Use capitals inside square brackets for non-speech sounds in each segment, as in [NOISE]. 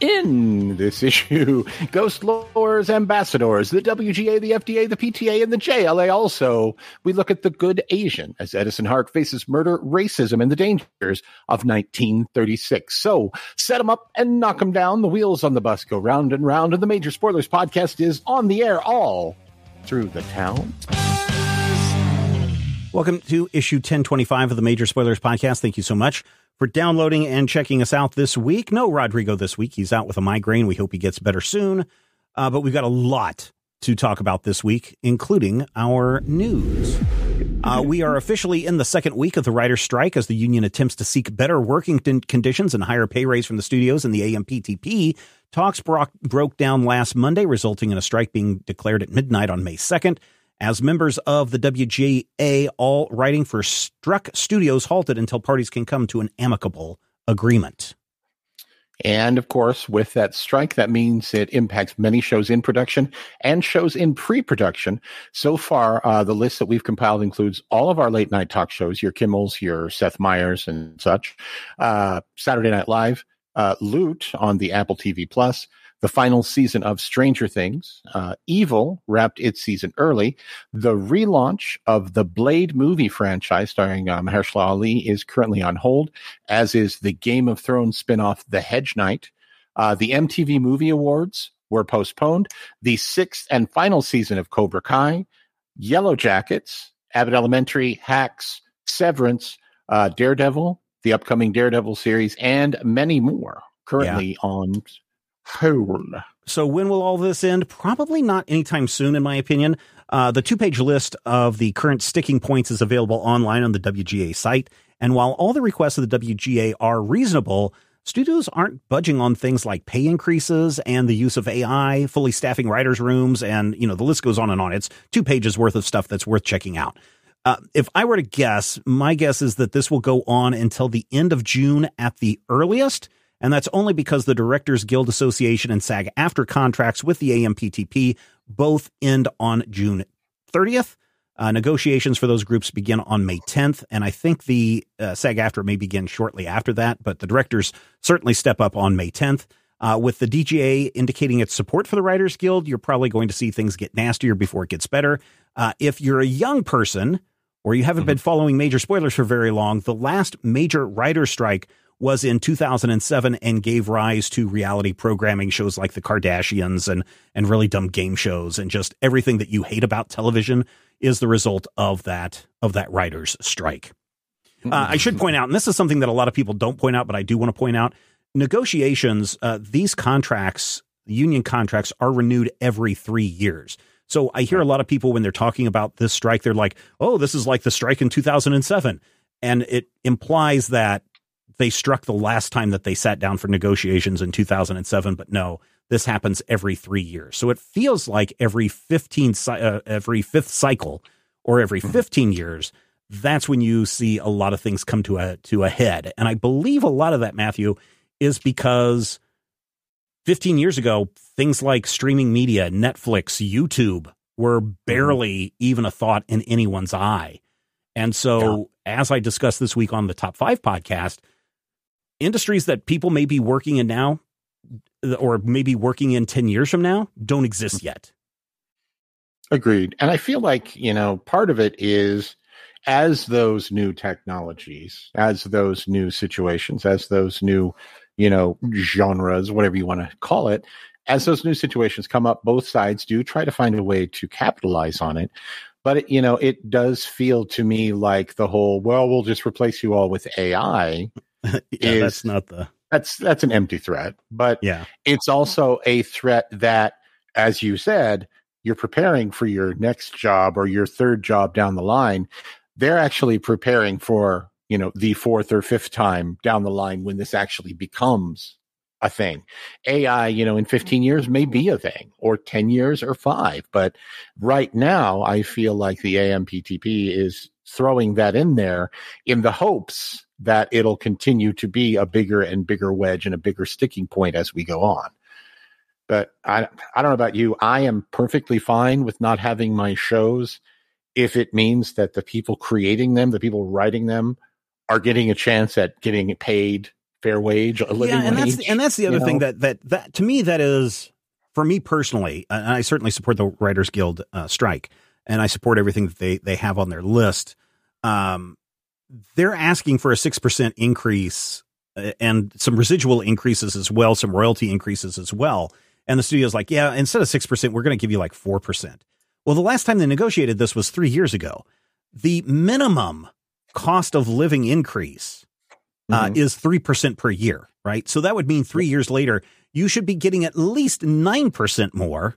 In this issue, [LAUGHS] Ghostlore's ambassadors, the WGA, the FDA, the PTA, and the JLA also. We look at the good Asian as Edison Hark faces murder, racism, and the dangers of 1936. So set them up and knock them down. The wheels on the bus go round and round, and the Major Spoilers podcast is on the air all through the town. Welcome to issue 1025 of the Major Spoilers Podcast. Thank you so much for downloading and checking us out this week. No Rodrigo this week. He's out with a migraine. We hope he gets better soon. Uh, but we've got a lot to talk about this week, including our news. Uh, we are officially in the second week of the writer's strike as the union attempts to seek better working conditions and higher pay raise from the studios and the AMPTP. Talks bro- broke down last Monday, resulting in a strike being declared at midnight on May 2nd as members of the WGA, all writing for struck studios, halted until parties can come to an amicable agreement. And of course, with that strike, that means it impacts many shows in production and shows in pre production. So far, uh, the list that we've compiled includes all of our late night talk shows, your Kimmels, your Seth Meyers, and such, uh, Saturday Night Live, uh, Loot on the Apple TV Plus, the final season of Stranger Things. Uh, Evil wrapped its season early. The relaunch of the Blade movie franchise starring uh, Mahershala Ali is currently on hold, as is the Game of Thrones spinoff The Hedge Knight. Uh, the MTV Movie Awards were postponed. The sixth and final season of Cobra Kai, Yellow Jackets, Abbott Elementary, Hacks, Severance, uh, Daredevil, the upcoming Daredevil series, and many more currently yeah. on So when will all this end? Probably not anytime soon, in my opinion. Uh, the two-page list of the current sticking points is available online on the WGA site. And while all the requests of the WGA are reasonable, studios aren't budging on things like pay increases and the use of AI, fully staffing writers' rooms, and you know the list goes on and on. It's two pages worth of stuff that's worth checking out. Uh, if I were to guess, my guess is that this will go on until the end of June at the earliest. And that's only because the Directors Guild Association and SAG AFTRA contracts with the AMPTP both end on June 30th. Uh, negotiations for those groups begin on May 10th, and I think the uh, SAG AFTRA may begin shortly after that, but the directors certainly step up on May 10th. Uh, with the DGA indicating its support for the Writers Guild, you're probably going to see things get nastier before it gets better. Uh, if you're a young person or you haven't mm-hmm. been following major spoilers for very long, the last major writer strike was in 2007 and gave rise to reality programming shows like the Kardashians and and really dumb game shows and just everything that you hate about television is the result of that of that writers strike. Uh, I should point out, and this is something that a lot of people don't point out, but I do want to point out: negotiations. Uh, these contracts, union contracts, are renewed every three years. So I hear a lot of people when they're talking about this strike, they're like, "Oh, this is like the strike in 2007," and it implies that they struck the last time that they sat down for negotiations in 2007, but no, this happens every three years. So it feels like every 15, uh, every fifth cycle or every mm-hmm. 15 years, that's when you see a lot of things come to a, to a head. And I believe a lot of that, Matthew, is because 15 years ago, things like streaming media, Netflix, YouTube were mm-hmm. barely even a thought in anyone's eye. And so, yeah. as I discussed this week on the Top Five podcast, industries that people may be working in now or maybe working in 10 years from now don't exist mm-hmm. yet. Agreed. And I feel like, you know, part of it is as those new technologies, as those new situations, as those new, you know, genres, whatever you want to call it, as those new situations come up, both sides do try to find a way to capitalize on it. But, it, you know, it does feel to me like the whole, well, we'll just replace you all with AI [LAUGHS] yeah, is, that's not the that's that's an empty threat. But yeah, it's also a threat that, as you said, you're preparing for your next job or your third job down the line. They're actually preparing for you know the fourth or fifth time down the line when this actually becomes a thing. AI, you know, in 15 years may be a thing, or 10 years, or five. But right now, I feel like the AMPTP is throwing that in there in the hopes that it'll continue to be a bigger and bigger wedge and a bigger sticking point as we go on. But I, I don't know about you. I am perfectly fine with not having my shows if it means that the people creating them, the people writing them, are getting a chance at getting paid fair wage, a living yeah, and wage. That's the, and that's the other thing know? that that that to me that is for me personally, and I certainly support the Writers Guild uh, strike, and I support everything that they they have on their list. Um, they're asking for a six percent increase uh, and some residual increases as well, some royalty increases as well. And the studio's like, yeah, instead of six percent, we're going to give you like four percent. Well, the last time they negotiated this was three years ago. The minimum cost of living increase uh, mm-hmm. is 3% per year, right? So that would mean three years later, you should be getting at least 9% more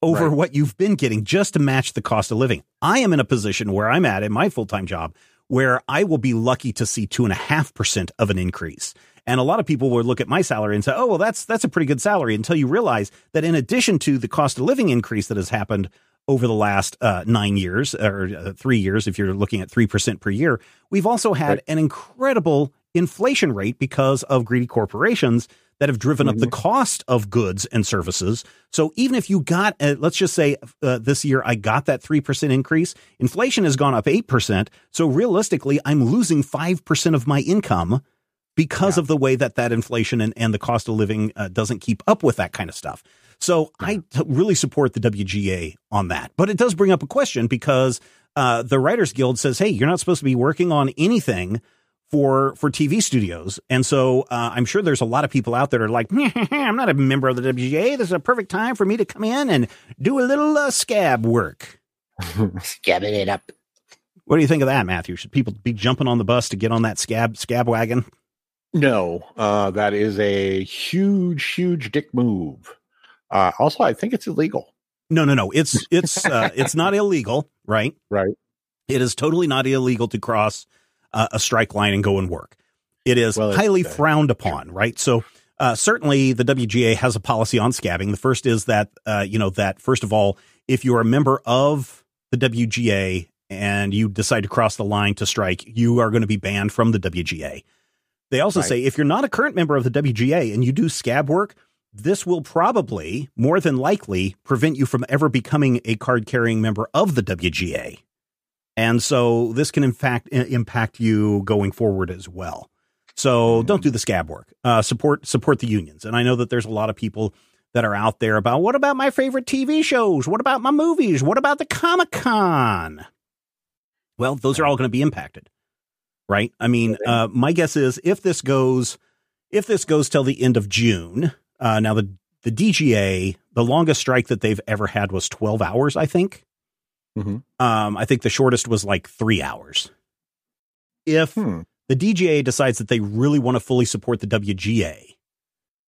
over right. what you've been getting just to match the cost of living. I am in a position where I'm at in my full time job where I will be lucky to see two and a half percent of an increase. And a lot of people will look at my salary and say, "Oh, well, that's that's a pretty good salary." Until you realize that in addition to the cost of living increase that has happened over the last uh, nine years or uh, three years, if you're looking at three percent per year, we've also had right. an incredible inflation rate because of greedy corporations that have driven mm-hmm. up the mm-hmm. cost of goods and services. So even if you got, uh, let's just say uh, this year I got that 3% increase, inflation has gone up 8%. So realistically, I'm losing 5% of my income because yeah. of the way that that inflation and, and the cost of living uh, doesn't keep up with that kind of stuff. So yeah. I t- really support the WGA on that. But it does bring up a question because uh, the Writers Guild says, hey, you're not supposed to be working on anything for for TV studios. And so uh, I'm sure there's a lot of people out there that are like, [LAUGHS] I'm not a member of the WGA. This is a perfect time for me to come in and do a little uh, scab work. Scabbing it up. What do you think of that, Matthew? Should people be jumping on the bus to get on that scab scab wagon? No, uh, that is a huge, huge dick move. Uh, also, I think it's illegal. No, no, no. It's it's uh, it's not illegal, right? [LAUGHS] Right. It is totally not illegal to cross uh, a strike line and go and work. It is well, highly frowned upon, right? So uh, certainly the WGA has a policy on scabbing. The first is that uh, you know that first of all, if you are a member of the WGA and you decide to cross the line to strike, you are going to be banned from the WGA. They also right. say if you're not a current member of the WGA and you do scab work, this will probably, more than likely, prevent you from ever becoming a card carrying member of the WGA. And so this can in fact impact you going forward as well. So don't do the scab work. Uh, support support the unions. And I know that there's a lot of people that are out there about what about my favorite TV shows? What about my movies? What about the Comic Con? Well, those are all going to be impacted, right? I mean, uh, my guess is if this goes if this goes till the end of June. Uh, now the the DGA, the longest strike that they've ever had was 12 hours, I think. Mm-hmm. Um, I think the shortest was like three hours. If hmm. the DGA decides that they really want to fully support the WGA,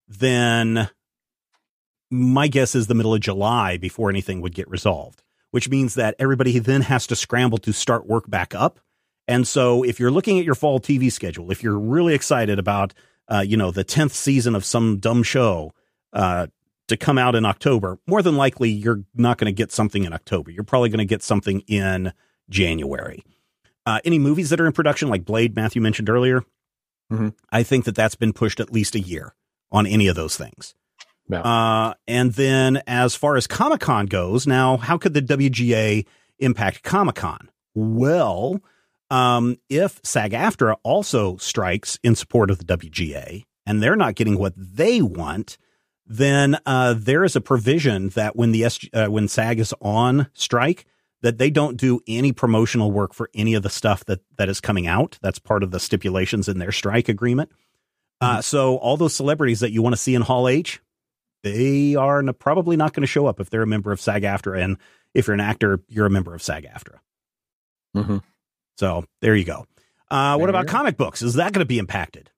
then my guess is the middle of July before anything would get resolved, which means that everybody then has to scramble to start work back up. And so if you're looking at your fall TV schedule, if you're really excited about, uh, you know, the 10th season of some dumb show, uh, to come out in October, more than likely you're not going to get something in October. You're probably going to get something in January. Uh, any movies that are in production, like Blade, Matthew mentioned earlier, mm-hmm. I think that that's been pushed at least a year on any of those things. Yeah. Uh, and then as far as Comic Con goes, now, how could the WGA impact Comic Con? Well, um, if SAG AFTRA also strikes in support of the WGA and they're not getting what they want, then uh, there is a provision that when the SG, uh, when SAG is on strike, that they don't do any promotional work for any of the stuff that that is coming out. That's part of the stipulations in their strike agreement. Uh, mm-hmm. so all those celebrities that you want to see in Hall H, they are probably not going to show up if they're a member of SAG-AFTRA, and if you're an actor, you're a member of SAG-AFTRA. Mm-hmm. So there you go. Uh, what about comic books? Is that going to be impacted?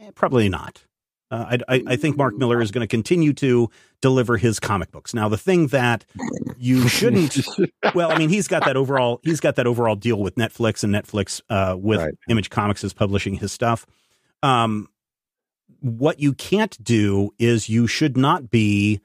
Eh, probably not. Uh, I, I, think Mark Millar is going to continue to deliver his comic books. Now, the thing that you [LAUGHS] shouldn't, well, I mean, he's got that overall, he's got that overall deal with Netflix, and Netflix uh, with right. Image Comics is publishing his stuff. Um, what you can't do is you should not be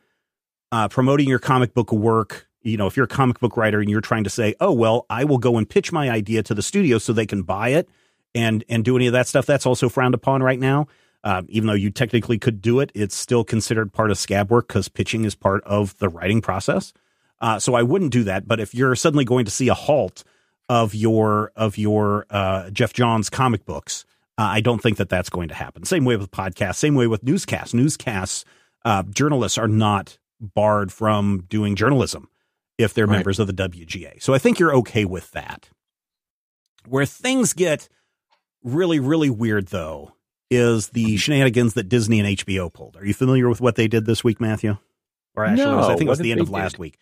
uh, promoting your comic book work. You know, if you're a comic book writer and you're trying to say, "Oh, well, I will go and pitch my idea to the studio so they can buy it and and do any of that stuff," that's also frowned upon right now. Uh, even though you technically could do it, it's still considered part of scab work because pitching is part of the writing process. Uh, so I wouldn't do that. But if you're suddenly going to see a halt of your of your uh, Geoff Johns comic books, uh, I don't think that that's going to happen. Same way with podcasts. Same way with newscasts. Newscasts. Uh, journalists are not barred from doing journalism if they're right. members of the WGA. So I think you're okay with that. Where things get really, really weird, though, is the shenanigans that Disney and HBO pulled. Are you familiar with what they did this week, Matthew? Or actually, no, was, I think it was the end of last did? week.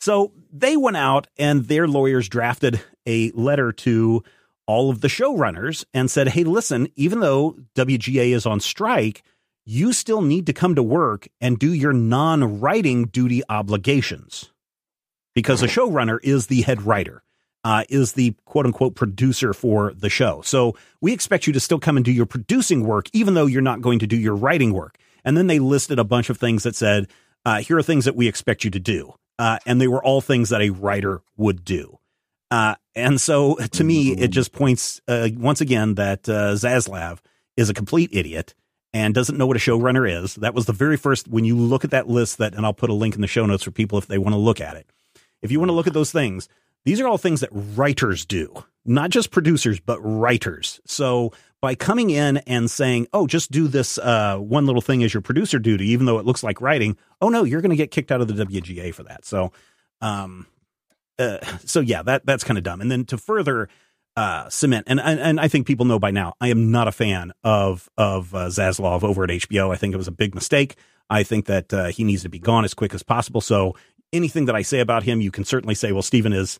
So they went out and their lawyers drafted a letter to all of the showrunners and said, hey, listen, even though WGA is on strike, you still need to come to work and do your non writing duty obligations because a showrunner is the head writer uh, is the quote unquote producer for the show. So we expect you to still come and do your producing work, even though you're not going to do your writing work. And then they listed a bunch of things that said, uh, here are things that we expect you to do. Uh, and they were all things that a writer would do. Uh, and so [LAUGHS] to me, it just points uh, once again that uh, Zaslav is a complete idiot and doesn't know what a showrunner is. That was the very first, when you look at that list that, and I'll put a link in the show notes for people if they want to look at it. If you want to look at those things, these are all things that writers do, not just producers, but writers. So by coming in and saying, "Oh, just do this uh, one little thing as your producer duty," even though it looks like writing, oh no, you're going to get kicked out of the WGA for that. So, um, uh, so yeah, that that's kind of dumb. And then to further uh, cement, and, and, and I think people know by now, I am not a fan of of uh, Zaslav over at HBO. I think it was a big mistake. I think that uh, he needs to be gone as quick as possible. So anything that I say about him, you can certainly say, well, Stephen is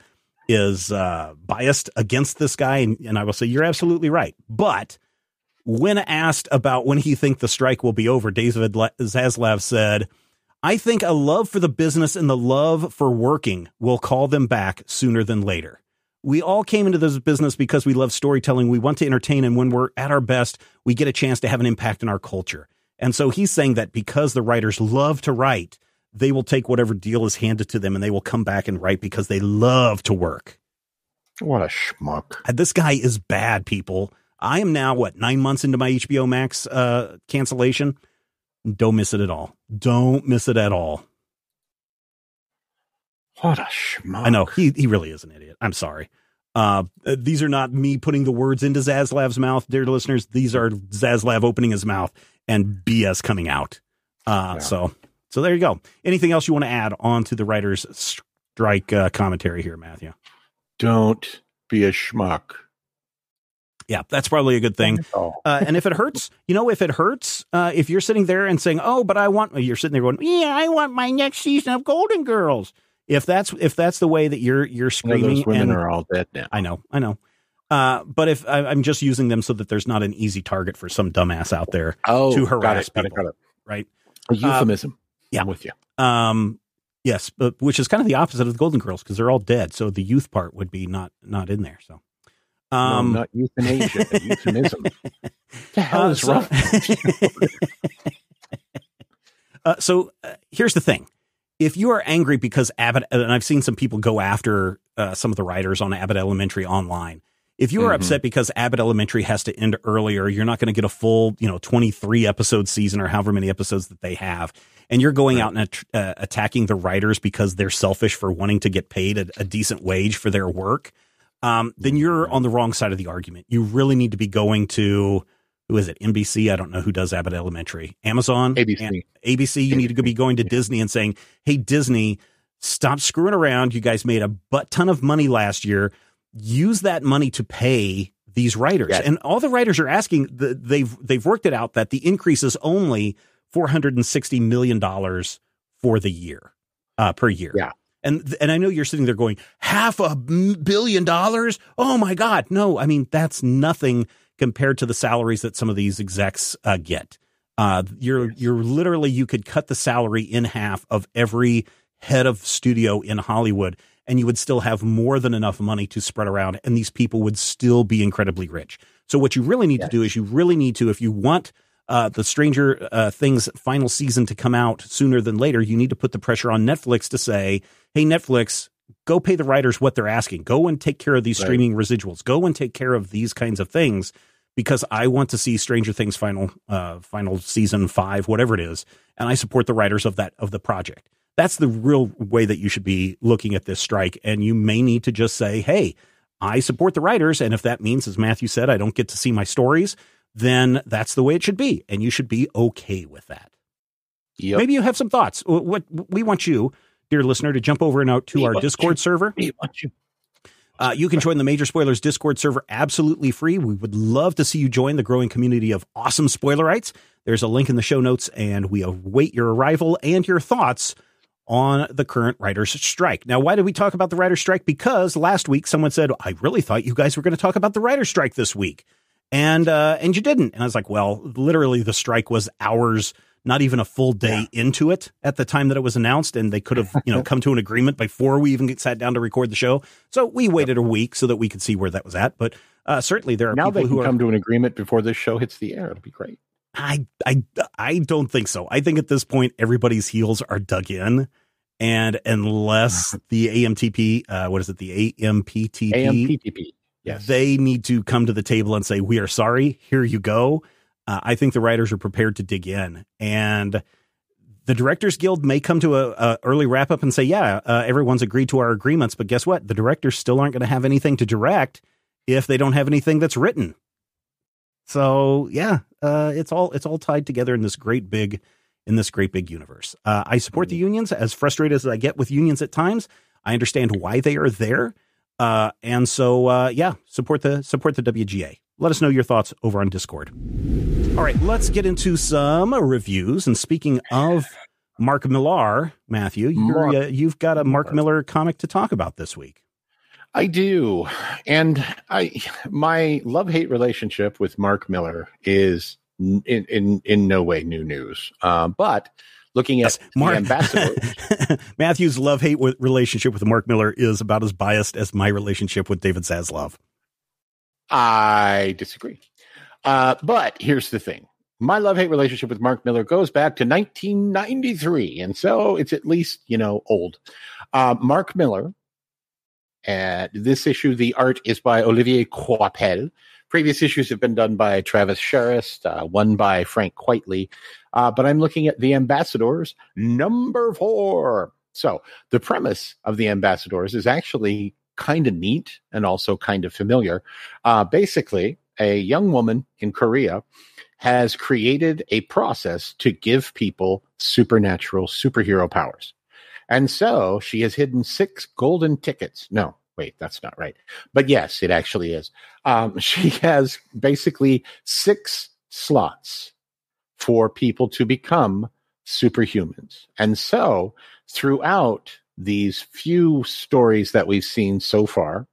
is uh, biased against this guy, and, and I will say you're absolutely right. But when asked about when he think the strike will be over, David Zaslav said, "I think a love for the business and the love for working will call them back sooner than later." We all came into this business because we love storytelling. We want to entertain. And when we're at our best, we get a chance to have an impact in our culture. And so he's saying that because the writers love to write, they will take whatever deal is handed to them and they will come back and write because they love to work. What a schmuck. This guy is bad, people. I am now, what, nine months into my HBO Max uh, cancellation? Don't miss it at all. Don't miss it at all. What a schmuck. I know. He, he really is an idiot. I'm sorry. Uh, these are not me putting the words into Zaslav's mouth, dear listeners. These are Zaslav opening his mouth and BS coming out. Uh, yeah. So so there you go. Anything else you want to add on to the writer's strike uh, commentary here, Matthew? Don't be a schmuck. Yeah, that's probably a good thing. Uh, and if it hurts, you know, if it hurts, uh, if you're sitting there and saying, "Oh, but I want," you're sitting there going, "Yeah, I want my next season of Golden Girls." If that's if that's the way that you're you're screaming, those women and, are all dead now. I know, I know. Uh, but if I, am just using them so that there's not an easy target for some dumbass out there oh, to harass got it, people, got it, got it. right? A euphemism. Yeah, I'm with you. Um, yes, but which is kind of the opposite of the Golden Girls because they're all dead. So the youth part would be not not in there. So, um, no, not euthanasia, euphemism. [LAUGHS] the hell uh, is so, wrong? [LAUGHS] uh, so uh, here's the thing: if you are angry because Abbott, and I've seen some people go after uh, some of the writers on Abbott Elementary online. If you are mm-hmm. upset because Abbott Elementary has to end earlier, you're not going to get a full, you know, 23 episode season or however many episodes that they have and you're going right. out and uh, attacking the writers because they're selfish for wanting to get paid a, a decent wage for their work, um, then you're on the wrong side of the argument. You really need to be going to who is it? NBC. I don't know who does Abbott Elementary. Amazon. ABC. ABC. You need to be going to Disney and saying, "Hey, Disney, stop screwing around. You guys made a butt ton of money last year. Use that money to pay." These writers yes. and all the writers are asking. They've they've worked it out that the increase is only $460 million for the year, uh, per year. Yeah. And, and I know you're sitting there going, half a billion dollars? Oh my God. No, I mean, that's nothing compared to the salaries that some of these execs uh, get. Uh, you're, you're literally, you could cut the salary in half of every head of studio in Hollywood and you would still have more than enough money to spread around and these people would still be incredibly rich. So what you really need to do is you really need to, if you want uh, the Stranger uh, Things final season to come out sooner than later, you need to put the pressure on Netflix to say, "Hey, Netflix, go pay the writers what they're asking. Go and take care of these right. streaming residuals. Go and take care of these kinds of things." Because I want to see Stranger Things final uh, final season five, whatever it is, and I support the writers of that of the project. That's the real way that you should be looking at this strike. And you may need to just say, "Hey, I support the writers, and if that means, as Matthew said, I don't get to see my stories." then that's the way it should be. And you should be okay with that. Yep. Maybe you have some thoughts. What we want you, dear listener, to jump over and out to we our Discord you. server. We want you. Uh, you can join the Major Spoilers Discord server absolutely free. We would love to see you join the growing community of awesome spoilerites. There's a link in the show notes, and we await your arrival and your thoughts on the current writer's strike. Now, why did we talk about the writer's strike? Because last week someone said, I really thought you guys were going to talk about the writer's strike this week and uh, and you didn't. And I was like, well, literally, the strike was hours, not even a full day yeah. into it at the time that it was announced, and they could have you know [LAUGHS] come to an agreement before we even sat down to record the show. So we waited a week so that we could see where that was at. But uh, certainly, there are now people who are, come to an agreement before this show hits the air. It'll be great. I I I don't think so. I think at this point everybody's heels are dug in. And unless the AMTP, uh, what is it? The AMPTP, AMPTP Yes. They need to come to the table and say, "We are sorry. Here you go." Uh, I think the writers are prepared to dig in, and the Directors Guild may come to a, a early wrap up and say, "Yeah, uh, everyone's agreed to our agreements," but guess what? The directors still aren't going to have anything to direct if they don't have anything that's written. So yeah, uh, it's all it's all tied together in this great big in this great big universe. Uh, I support the mm-hmm. unions as frustrated as I get with unions at times. I understand why they are there. Uh, and so, uh, yeah, support the support the WGA. Let us know your thoughts over on Discord. All right, let's get into some reviews. And speaking of Mark Millar, Matthew, Mark. Uh, you've got a Mark Millar comic to talk about this week. I do, and I my love hate relationship with Mark Millar is in in in no way new news. Uh, but looking at yes, Mark, [LAUGHS] Matthew's love hate relationship with Mark Millar is about as biased as my relationship with David Zaslav. I disagree. Uh, but here's the thing. My love hate relationship with Mark Millar goes back to 1993. And so it's at least, you know, old. Uh, Mark Millar, and this issue, the art is by Olivier Coipel. Previous issues have been done by Travis Charest, uh, one by Frank Quitely. Uh, but I'm looking at the ambassadors number four. So the premise of the ambassadors is actually kind of neat and also kind of familiar. Uh, basically, a young woman in Korea has created a process to give people supernatural superhero powers. And so she has hidden six golden tickets. No, wait, that's not right. But yes, it actually is. Um, [LAUGHS] she has basically six slots for people to become superhumans. And so throughout these few stories that we've seen so far,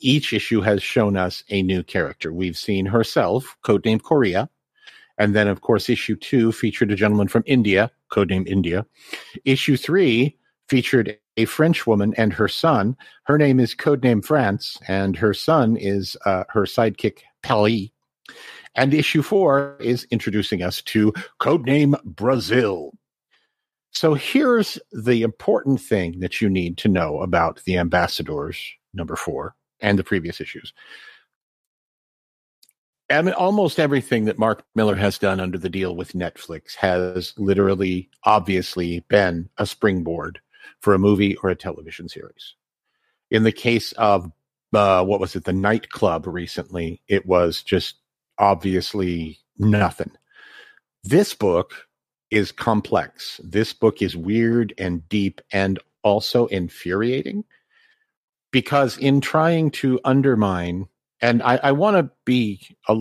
each issue has shown us a new character. We've seen herself, codenamed Korea. And then, of course, issue two featured a gentleman from India, codenamed India. Issue three featured a French woman and her son. Her name is codenamed France, and her son is uh, her sidekick, Paris. And issue four is introducing us to codename Brazil. So here's the important thing that you need to know about the ambassadors, number four, and the previous issues. And almost everything that Mark Millar has done under the deal with Netflix has literally, obviously been a springboard for a movie or a television series. In the case of uh, what was it, the nightclub recently, it was just obviously nothing. This book is complex. This book is weird and deep and also infuriating because in trying to undermine and I, I want to be a,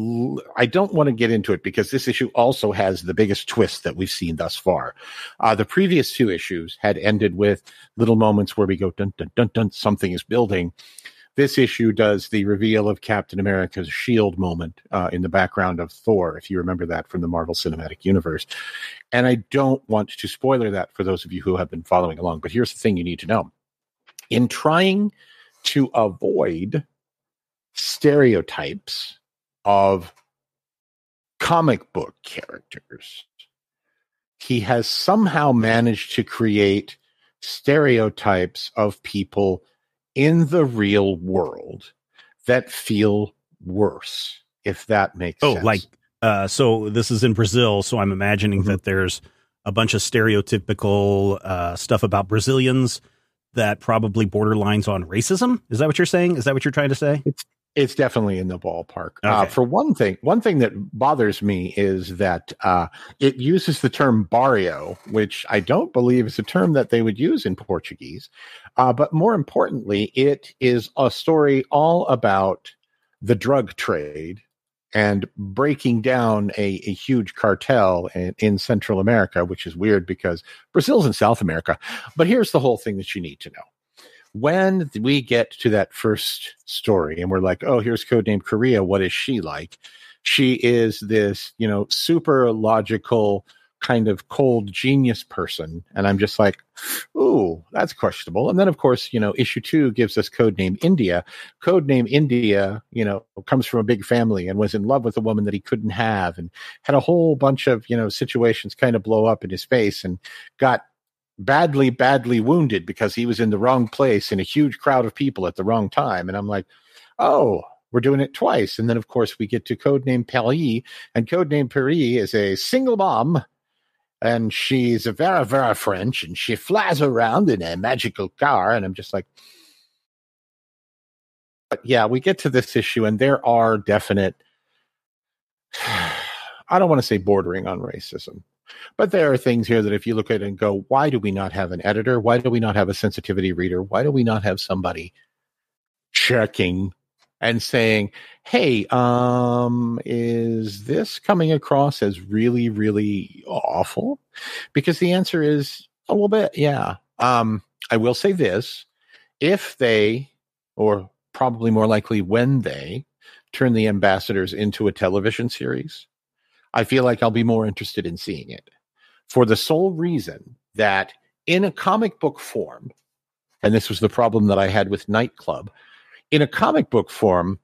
I don't want to get into it because this issue also has the biggest twist that we've seen thus far. Uh, the previous two issues had ended with little moments where we go dun dun dun dun something is building, this issue does the reveal of Captain America's shield moment uh, in the background of Thor, if you remember that from the Marvel Cinematic Universe. And I don't want to spoiler that for those of you who have been following along, but here's the thing you need to know. In trying to avoid stereotypes of comic book characters, he has somehow managed to create stereotypes of people in the real world that feel worse, if that makes oh, sense. like uh, so this is in Brazil, so I'm imagining Mm-hmm. that there's a bunch of stereotypical uh, stuff about Brazilians that probably borderlines on racism. Is that what you're saying? Is that what you're trying to say? It's definitely in the ballpark. Uh, for one thing, one thing that bothers me is that uh, it uses the term barrio, which I don't believe is a term that they would use in Portuguese. Uh, but more importantly, it is a story all about the drug trade and breaking down a, a huge cartel in, in Central America, which is weird because Brazil's in South America. But here's the whole thing that you need to know when we get to that first story and we're like, oh, here's codename Korea. What is she like? She is this, you know, super logical kind of cold genius person. And I'm just like, ooh, that's questionable. And then, of course, you know, issue two gives us codename India. Codename India, you know, comes from a big family and was in love with a woman that he couldn't have and had a whole bunch of, you know, situations kind of blow up in his face and got badly, badly wounded because he was in the wrong place in a huge crowd of people at the wrong time. And I'm like, oh, we're doing it twice. And then, of course, we get to codename Paris, and codename Paris is a single mom. And she's a very, very French, and she flies around in a magical car. And I'm just like, but yeah, we get to this issue, and there are definite, [SIGHS] I don't want to say bordering on racism, but there are things here that if you look at it and go, why do we not have an editor? Why do we not have a sensitivity reader? Why do we not have somebody checking and saying, hey, um, is this coming across as really, really awful? Because the answer is a little bit, yeah. Um, I will say this if they, or probably more likely when they, turn the ambassadors into a television series, I feel like I'll be more interested in seeing it for the sole reason that in a comic book form, and this was the problem that I had with Nightclub, in a comic book form,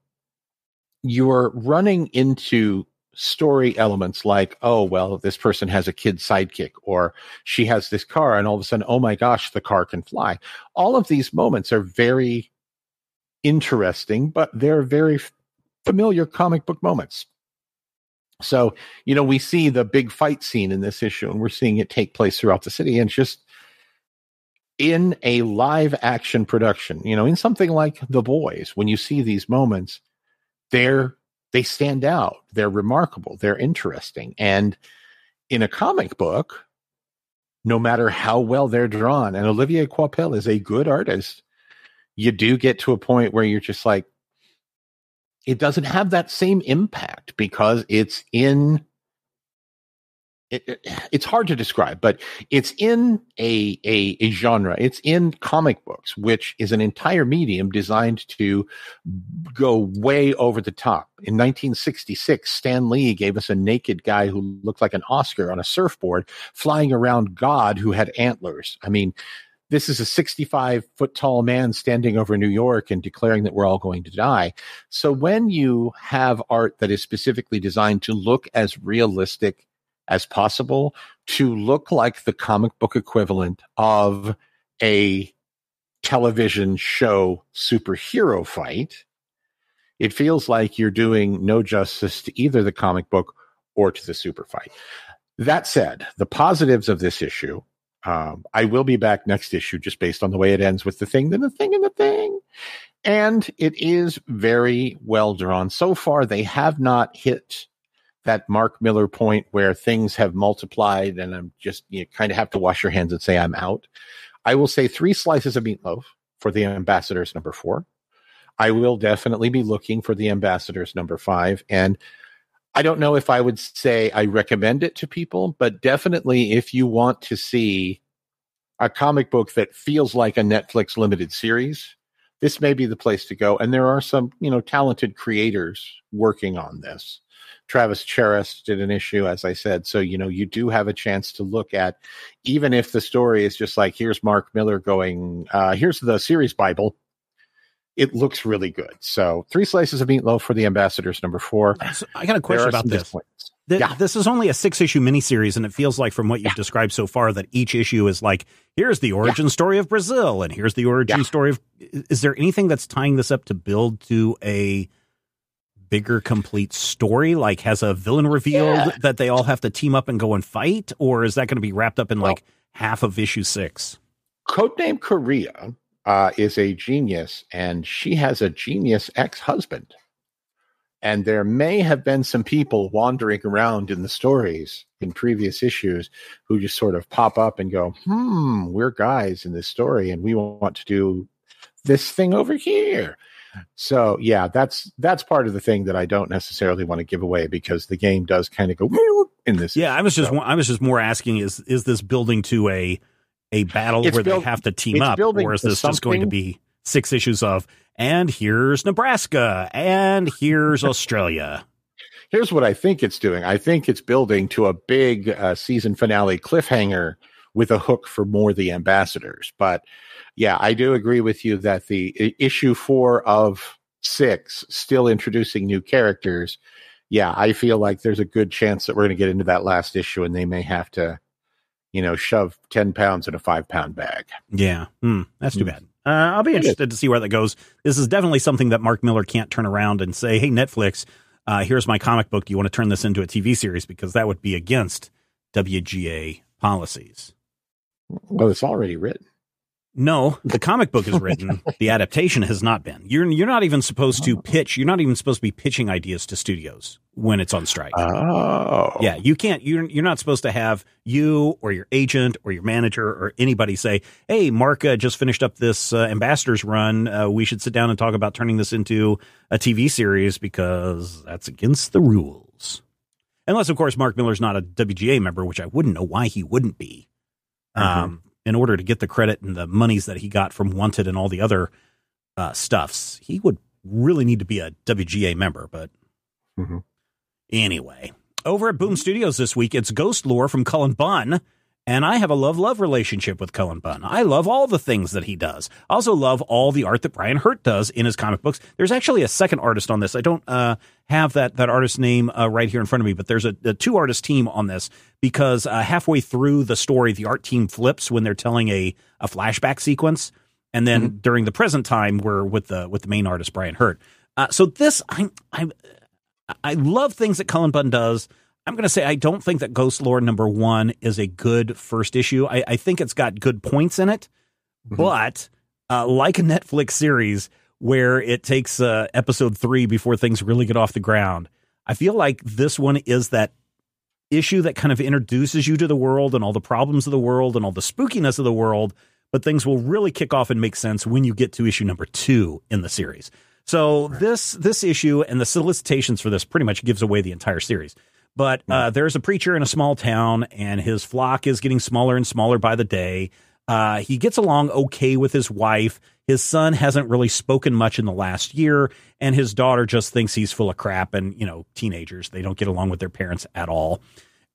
you're running into story elements like, oh, well, this person has a kid sidekick, or she has this car, and all of a sudden, oh my gosh, the car can fly. All of these moments are very interesting, but they're very familiar comic book moments. So, you know, we see the big fight scene in this issue, and we're seeing it take place throughout the city, and just in a live action production, you know, in something like The Boys, when you see these moments, they're they stand out, they're remarkable, they're interesting. And in a comic book, no matter how well they're drawn, and Olivier Coipel is a good artist, you do get to a point where you're just like, it doesn't have that same impact because it's in it, it- it's hard to describe, but it's in a, a a genre. It's in comic books, which is an entire medium designed to go way over the top. In 1966, Stan Lee gave us a naked guy who looked like an Oscar on a surfboard, flying around God who had antlers. I mean, this is a 65 foot tall man standing over New York and declaring that we're all going to die. So when you have art that is specifically designed to look as realistic as possible, to look like the comic book equivalent of a television show superhero fight, it feels like you're doing no justice to either the comic book or to the super fight. That said, the positives of this issue, um, I will be back next issue just based on the way it ends with the thing, then the thing, and the thing. And it is very well drawn. So far, they have not hit that Mark Millar point where things have multiplied, and I'm just you kind of have to wash your hands and say I'm out. I will say three slices of meatloaf for the ambassadors number four. I will definitely be looking for the ambassadors number five, and I don't know if I would say I recommend it to people, but definitely if you want to see a comic book that feels like a Netflix limited series, this may be the place to go. And there are some, you know, talented creators working on this. Travis Charest did an issue, as I said. So, you know, you do have a chance to look at, even if the story is just like, here's Mark Millar going, uh, here's the series Bible. It looks really good. So, three slices of meatloaf for the ambassadors, number four. So I got a question about this. Yeah. This is only a six issue miniseries, and it feels like from what you've described so far that each issue is like, here's the origin story of Brazil, and here's the origin Yeah. story of. Is there anything that's tying this up to build to a bigger, complete story? Like, has a villain revealed Yeah. that they all have to team up and go and fight, or is that going to be wrapped up in Well- like half of issue six? Codename Korea uh, is a genius, and she has a genius ex husband. And there may have been some people wandering around in the stories in previous issues who just sort of pop up and go, hmm, we're guys in this story, and we want to do this thing over here. So yeah, that's that's part of the thing that I don't necessarily want to give away because the game does kind of go [LAUGHS] in this. Yeah, I was just So- I was just more asking is is this building to a a battle It's where build- they have to team up, or is this just going to be six issues of and here's Nebraska and here's [LAUGHS] Australia? here's what I think it's doing. I think it's building to a big uh, season finale cliffhanger with a hook for more the ambassadors. But yeah, I do agree with you that the issue four of six, still introducing new characters. Yeah, I feel like there's a good chance that we're going to get into that last issue and they may have to, you know, shove 10 pounds in a five pound bag. Yeah, hmm, that's too Hmm. bad. Uh, I'll be interested to see where that goes. This is definitely something that Mark Millar can't turn around and say, "Hey, Netflix, uh, here's my comic book. Do you want to turn this into a TV series?" Because that would be against WGA policies. Well, it's already written. No, the comic book is written. [LAUGHS] the adaptation has not been. You're you're not even supposed to pitch. You're not even supposed to be pitching ideas to studios when it's on strike. Oh. yeah, you can't. You're you're not supposed to have you or your agent or your manager or anybody say, "Hey, Mark uh, just finished up this uh, ambassadors run. Uh, we should sit down and talk about turning this into a TV series because that's against the rules." Unless, of course, Mark Millar's not a WGA member, which I wouldn't know why he wouldn't be. Um, in order to get the credit and the monies that he got from Wanted and all the other uh, stuffs, he would really need to be a WGA member. But Mhm. anyway, over at Boom Studios this week, it's Ghostlore from Cullen Bunn. And I have a love love relationship with Cullen Bunn. I love all the things that he does. I also love all the art that Brian Hurtt does in his comic books. There's actually a second artist on this. I don't uh, have that that artist's name uh, right here in front of me, but there's a, a two artist team on this because uh, halfway through the story, the art team flips when they're telling a a flashback sequence, and then during the present time, we're with the with the main artist Brian Hurtt. Uh, so this, I I I love things that Cullen Bunn does. I'm going to say I don't think that Ghostlore number one is a good first issue. I, I think it's got good points in it, Mhm. but uh, like a Netflix series where it takes uh, episode three before things really get off the ground, I feel like this one is that issue that kind of introduces you to the world and all the problems of the world and all the spookiness of the world, but things will really kick off and make sense when you get to issue number two in the series. So this this issue and the solicitations for this pretty much gives away the entire series. But uh, there's a preacher in a small town, and his flock is getting smaller and smaller by the day. Uh, he gets along okay with his wife. His son hasn't really spoken much in the last year, and his daughter just thinks he's full of crap. And you know, teenagers they don't get along with their parents at all.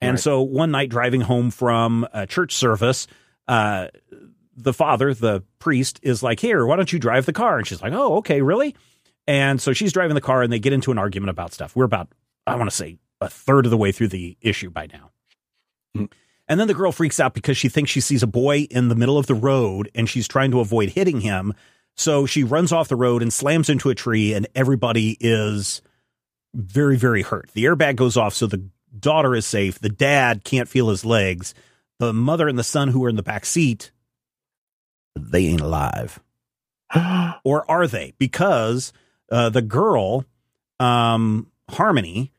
And Right. so one night, driving home from a church service, uh, the father, the priest, is like, "Here, why don't you drive the car?" And she's like, "Oh, okay, really?" And so she's driving the car, and they get into an argument about stuff. We're about, I want to say, a third of the way through the issue by now. Hmm. And then the girl freaks out because she thinks she sees a boy in the middle of the road, and she's trying to avoid hitting him. So she runs off the road and slams into a tree, and everybody is very, very hurt. The airbag goes off, so the daughter is safe. The dad can't feel his legs. The mother and the son who are in the back seat, they ain't alive. [GASPS] Or are they? Because uh, the girl, um, Harmony,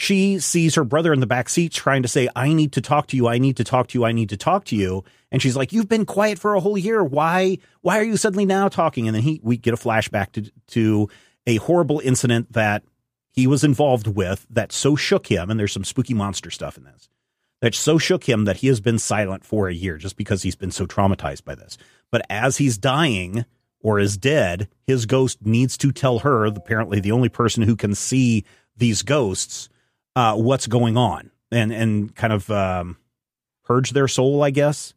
she sees her brother in the back seat trying to say, I need to talk to you. I need to talk to you. I need to talk to you. And she's like, You've been quiet for a whole year. Why why are you suddenly now talking? And then he we get a flashback to to a horrible incident that he was involved with that so shook him, and there's some spooky monster stuff in this. That so shook him that he has been silent for a year just because he's been so traumatized by this. But as he's dying or is dead, his ghost needs to tell her, apparently the only person who can see these ghosts, uh, what's going on and and kind of um, purge their soul, I guess.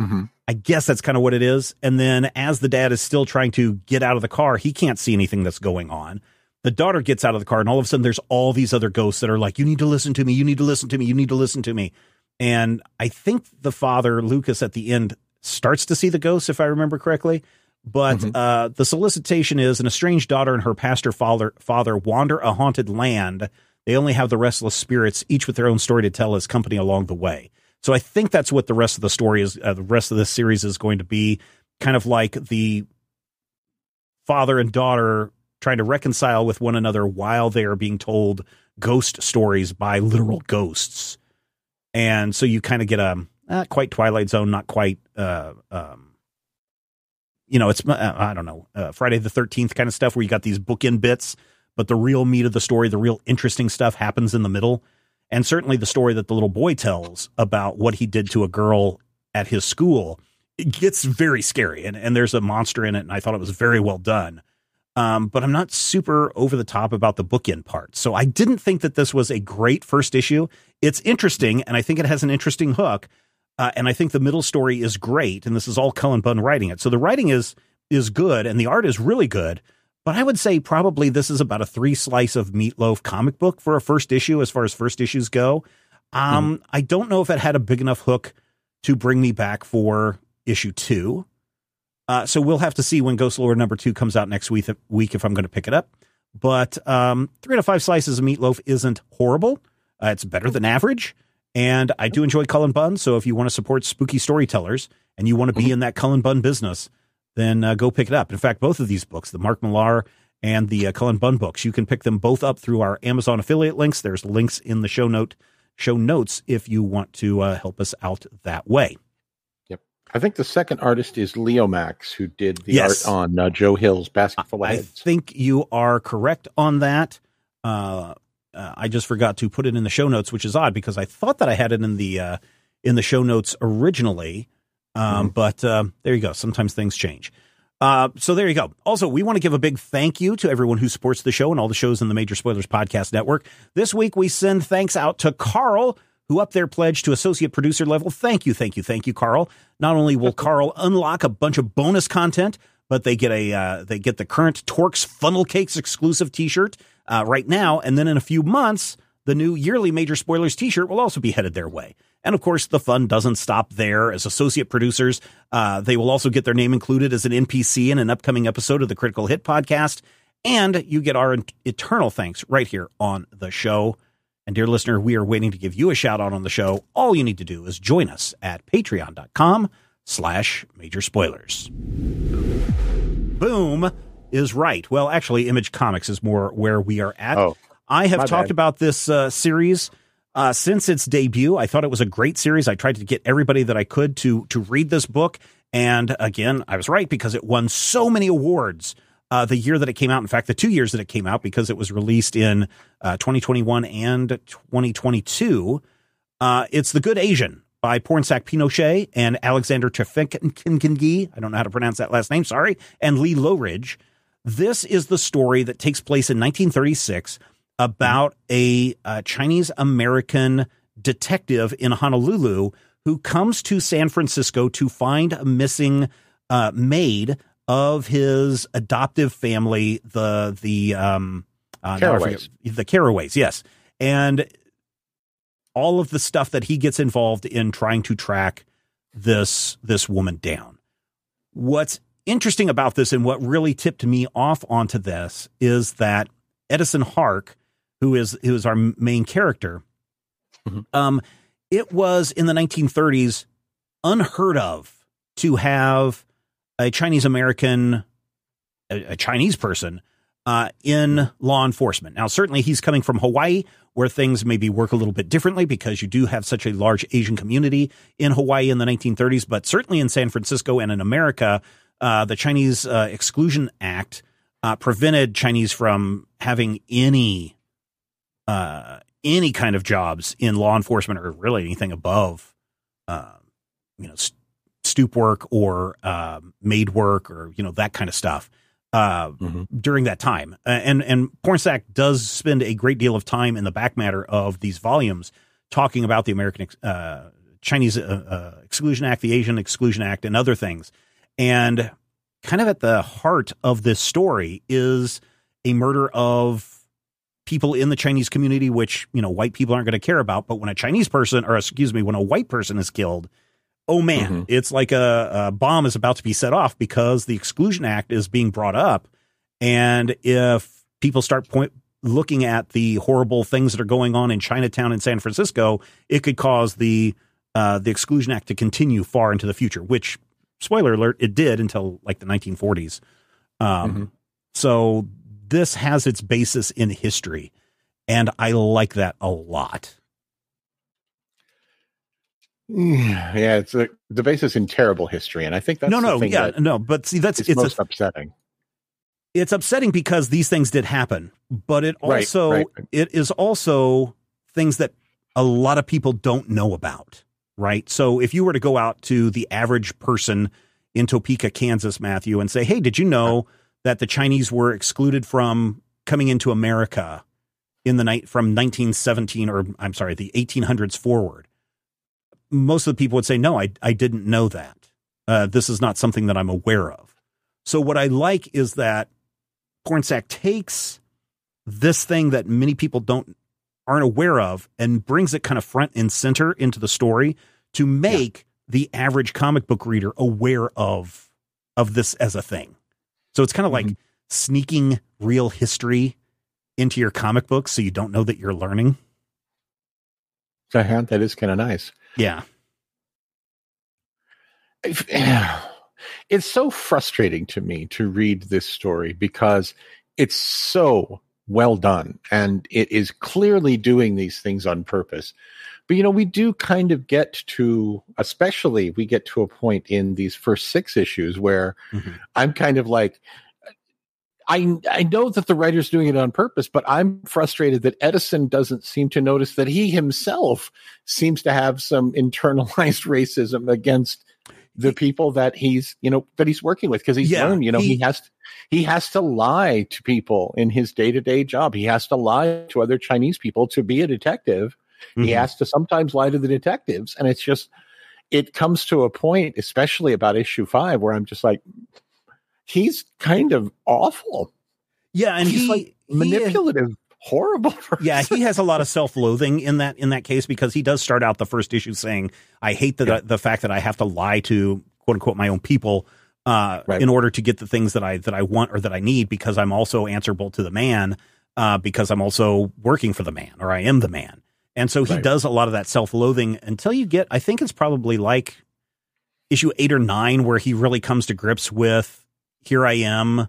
Mhm. I guess that's kind of what it is. And then as the dad is still trying to get out of the car, he can't see anything that's going on. the daughter gets out of the car and all of a sudden there's all these other ghosts that are like you need to listen to me you need to listen to me you need to listen to me and i think the father lucas at the end starts to see the ghosts if i remember correctly but mm-hmm. uh, the solicitation is an estranged daughter and her pastor father father wander a haunted land they only have the restless spirits each with their own story to tell as company along the way so i think that's what the rest of the story is uh, the rest of this series is going to be kind of like the father and daughter trying to reconcile with one another while they are being told ghost stories by literal ghosts. And so you kind of get a not quite Twilight Zone, not quite, uh, um, you know, it's, uh, I don't know, uh, Friday the 13th kind of stuff where you got these bookend bits, but the real meat of the story, the real interesting stuff happens in the middle. And certainly the story that the little boy tells about what he did to a girl at his school it gets very scary and, and there's a monster in it and i thought it was very well done um, but I'm not super over the top about the bookend part. So I didn't think that this was a great first issue. It's interesting, and I think it has an interesting hook. Uh, and I think the middle story is great, and this is all Cullen Bunn writing it. So the writing is is good, and the art is really good. But I would say probably this is about a three slice of meatloaf comic book for a first issue, as far as first issues go. Um, mm. I don't know if it had a big enough hook to bring me back for issue two. Uh, so we'll have to see when Ghostlore number two comes out next week, week if I'm going to pick it up. But um, three of five slices of meatloaf isn't horrible. Uh, it's better than average. And I do enjoy Cullen Bunn. So if you want to support spooky storytellers and you want to be mm-hmm. in that Cullen Bunn business, then uh, go pick it up. In fact, both of these books, the Mark Millar and the uh, Cullen Bunn books, you can pick them both up through our Amazon affiliate links. There's links in the show note show notes if you want to uh, help us out that way. Yep, I think the second artist is Leomacs, who did the yes. art on uh, Joe Hill's Basketful of Heads. I think you are correct on that. Uh, uh, I just forgot to put it in the show notes, which is odd because I thought that I had it in the uh, in the show notes originally. Um, mm But uh, there you go. Sometimes things change. Uh, so there you go. Also, we want to give a big thank you to everyone who supports the show and all the shows in the Major Spoilers Podcast Network. This week, we send thanks out to Carl who up their pledge to associate producer level. Thank you, thank you, thank you, Carl. Not only will [LAUGHS] Carl unlock a bunch of bonus content, but they get a uh, they get the current Torx Funnel Cakes exclusive T-shirt uh, right now, and then in a few months, the new yearly Major Spoilers T-shirt will also be headed their way. And of course, the fun doesn't stop there. As associate producers, uh, they will also get their name included as an NPC in an upcoming episode of the Critical Hit podcast. And you get our eternal thanks right here on the show. And dear listener, we are waiting to give you a shout out on the show. All you need to do is join us at patreon.com slash major spoilers. Boom is right. Well, actually, Image Comics is more where we are at. Oh, I have talked bad. about this uh, series uh, since its debut. I thought it was a great series. I tried to get everybody that I could to to read this book. And again, I was right because it won so many awards uh, the year that it came out. In fact, the two years that it came out because it was released in uh, 2021 and 2022. Uh, it's The Good Asian by Pornsak Pichetshote and Alexander Tefenkgi. I don't know how to pronounce that last name. Sorry. And Lee Loughridge. This is the story that takes place in 1936 about a, a Chinese American detective in Honolulu who comes to San Francisco to find a missing uh, maid of his adoptive family, the the um uh, Carraways. the Carraways, yes, and all of the stuff that he gets involved in trying to track this this woman down. What's interesting about this and what really tipped me off onto this is that Edison Hark, who is who is our main character, mm-hmm. um, it was in the 1930s unheard of to have a Chinese American, a, a, Chinese person uh, in law enforcement. Now, certainly he's coming from Hawaii, where things maybe work a little bit differently because you do have such a large Asian community in Hawaii in the 1930s, but certainly in San Francisco and in America, uh, the Chinese uh, Exclusion Act uh, prevented Chinese from having any uh, any kind of jobs in law enforcement or really anything above, uh, you know, st- stoop work or uh, maid work or you know that kind of stuff uh, mm-hmm. during that time. And and Pornsak does spend a great deal of time in the back matter of these volumes talking about the American uh, Chinese uh, uh, Exclusion Act, the Asian Exclusion Act, and other things. And kind of at the heart of this story is a murder of people in the Chinese community, which, you know, white people aren't going to care about. But when a Chinese person, or excuse me, when a white person is killed, oh man, mm-hmm. it's like a, a, bomb is about to be set off because the Exclusion Act is being brought up. And if people start point, looking at the horrible things that are going on in Chinatown and San Francisco, it could cause the uh, the Exclusion Act to continue far into the future, which, spoiler alert, it did until like the 1940s. Um, mm-hmm. So this has its basis in history, and I like that a lot. Mm, yeah, it's a, the basis in terrible history, and I think that's no, no, yeah, no. But see, that's it's most a, upsetting. It's upsetting because these things did happen, but it also right, right. it is also things that a lot of people don't know about, right? So if you were to go out to the average person in Topeka, Kansas, Matthew, and say, "Hey, did you know that the Chinese were excluded from coming into America in the night from 1917 or I'm sorry, the 1800s forward?" most of the people would say, no, I, I didn't know that. Uh, this is not something that I'm aware of. So what I like is that Pornsak takes this thing that many people don't aren't aware of and brings it kind of front and center into the story to make yeah. the average comic book reader aware of of this as a thing. So it's kind of mm-hmm. like sneaking real history into your comic book so you don't know that you're learning. That is kind of nice. Yeah. [SIGHS] It's so frustrating to me to read this story because it's so well done and it is clearly doing these things on purpose. But you know, we do kind of get to, especially we get to a point in these first six issues where mm-hmm. I'm kind of like, I I know that the writer's doing it on purpose, but I'm frustrated that Edison doesn't seem to notice that he himself seems to have some internalized [LAUGHS] racism against the people that he's you know that he's working with because he's yeah, learned you know he, he has to, he has to lie to people in his day-to-day job he has to lie to other chinese people to be a detective mm-hmm. he has to sometimes lie to the detectives and it's just it comes to a point especially about issue 5 where i'm just like he's kind of awful. Yeah, and he's he, like manipulative. He, horrible [LAUGHS] person. Yeah, he has a lot of self-loathing in that in that case because he does start out the first issue saying, "I hate the yeah. the fact that I have to lie to quote unquote my own people uh, right. in order to get the things that I that I want or that I need because I'm also answerable to the man uh, because I'm also working for the man or I am the man." And so he right. does a lot of that self-loathing until you get I think it's probably like issue 8 or 9 where he really comes to grips with here I am.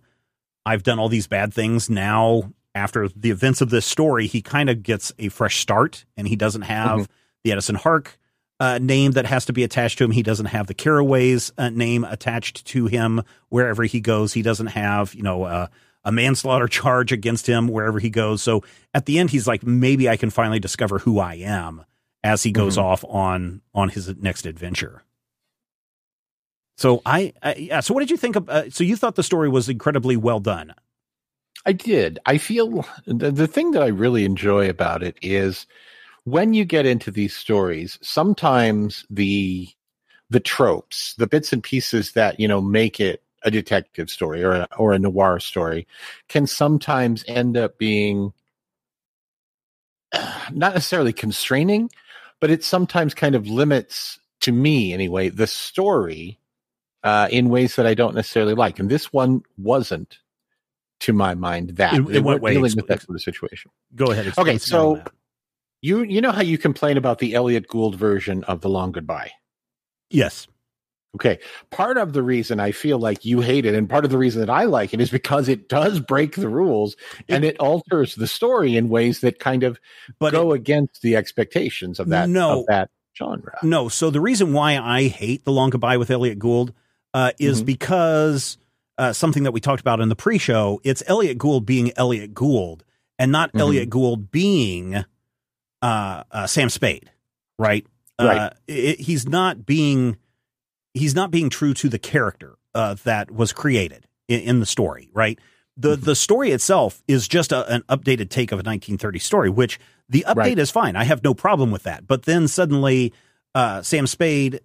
I've done all these bad things. Now, after the events of this story, he kind of gets a fresh start and he doesn't have mm-hmm. the Edison Hark uh, name that has to be attached to him. He doesn't have the Caraways uh, name attached to him wherever he goes. He doesn't have, you know, uh, a manslaughter charge against him wherever he goes. So at the end, he's like, maybe I can finally discover who I am as he goes mm-hmm. off on on his next adventure. So I, I, yeah. So what did you think of? Uh, so you thought the story was incredibly well done. I did. I feel the, the thing that I really enjoy about it is when you get into these stories. Sometimes the the tropes, the bits and pieces that you know make it a detective story or a, or a noir story, can sometimes end up being [SIGHS] not necessarily constraining, but it sometimes kind of limits to me anyway the story uh, in ways that I don't necessarily like. And this one wasn't, to my mind, that. it, in what way? Dealing with that sort of situation. Go ahead. Okay, so you you know how you complain about the Elliott Gould version of The Long Goodbye? Yes. Okay. Part of the reason I feel like you hate it, and part of the reason that I like it, is because it does break the rules and it alters the story in ways that kind of but go it, against the expectations of that no, of that genre. No. So the reason why I hate The Long Goodbye with Elliot Gould uh, is mm-hmm. because uh, something that we talked about in the pre-show. It's Elliot Gould being Elliot Gould, and not mm-hmm. Elliott Gould being uh, uh Sam Spade, right? Right. Uh, it, he's not being he's not being true to the character uh, that was created in, in, the story, right? The mm-hmm. the story itself is just a, an updated take of a 1930 story, which the update right. is fine. I have no problem with that. But then suddenly, Sam Spade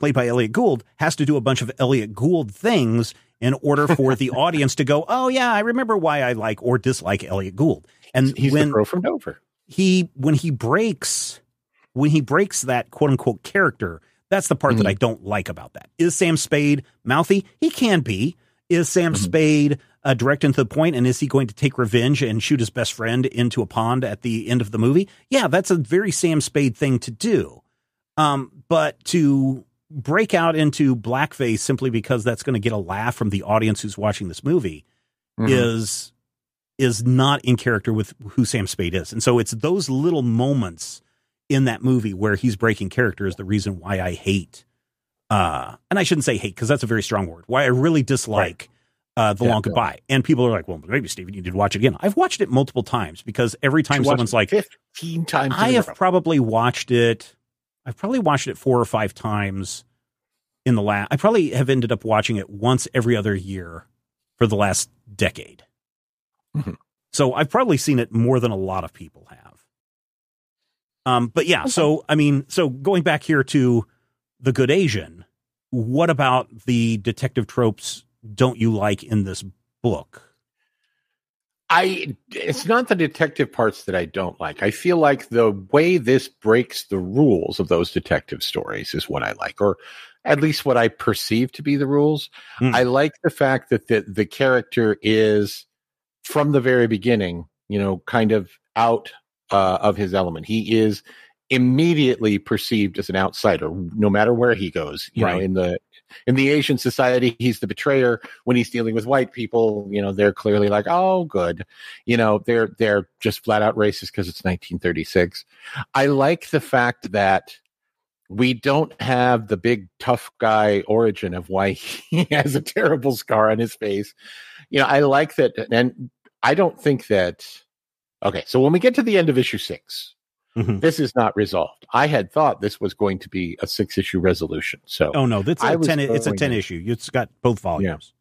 played by Elliot Gould, has to do a bunch of Elliot Gould things in order for the [LAUGHS] audience to go, oh yeah, I remember why I like or dislike Elliot Gould. And He's when the pro from Dover. he when he breaks when he breaks that quote unquote character, that's the part that I don't like about that. Is Sam Spade mouthy? He can be. Is Sam Mhm. Spade uh, direct and to the point, and is he going to take revenge and shoot his best friend into a pond at the end of the movie? Yeah, that's a very Sam Spade thing to do. Um, but to break out into blackface simply because that's going to get a laugh from the audience who's watching this movie Mhm. is is not in character with who Sam Spade is. And so it's those little moments in that movie where he's breaking character is the reason why I hate uh and I shouldn't say hate because that's a very strong word. Why I really dislike uh The Yeah, Long. Goodbye. And people are like, "Well, maybe Steven you need to watch it again." I've watched it multiple times because every time someone's like, 15 times. I have probably watched it. I've probably watched it four or five times in the last. I probably have ended up watching it once every other year for the last decade. Mhm. So I've probably seen it more than a lot of people have. Um, but yeah, so I mean, so going back here to the Good Asian, what about the detective tropes? Don't you like in this book? I it's not the detective parts that I don't like. I feel like the way this breaks the rules of those detective stories is what I like, or at least what I perceive to be the rules. Hmm. I like the fact that the the character is from the very beginning, you know, kind of out uh, of his element. He is immediately perceived as an outsider, no matter where he goes. You know, in the in the Asian society, he's the betrayer. When he's dealing with white people, you know, they're clearly like, oh, good. You know, they're they're just flat out racist because it's 1936. I like the fact that we don't have the big tough guy origin of why [LAUGHS] he has a terrible scar on his face. You know, I like that, and I don't think that. Okay, so when we get to the end of issue 6 Mhm. this is not resolved. I had thought this was going to be a six issue resolution. So Oh no, that's I a ten. It's a ten to- issue. It's got both volumes.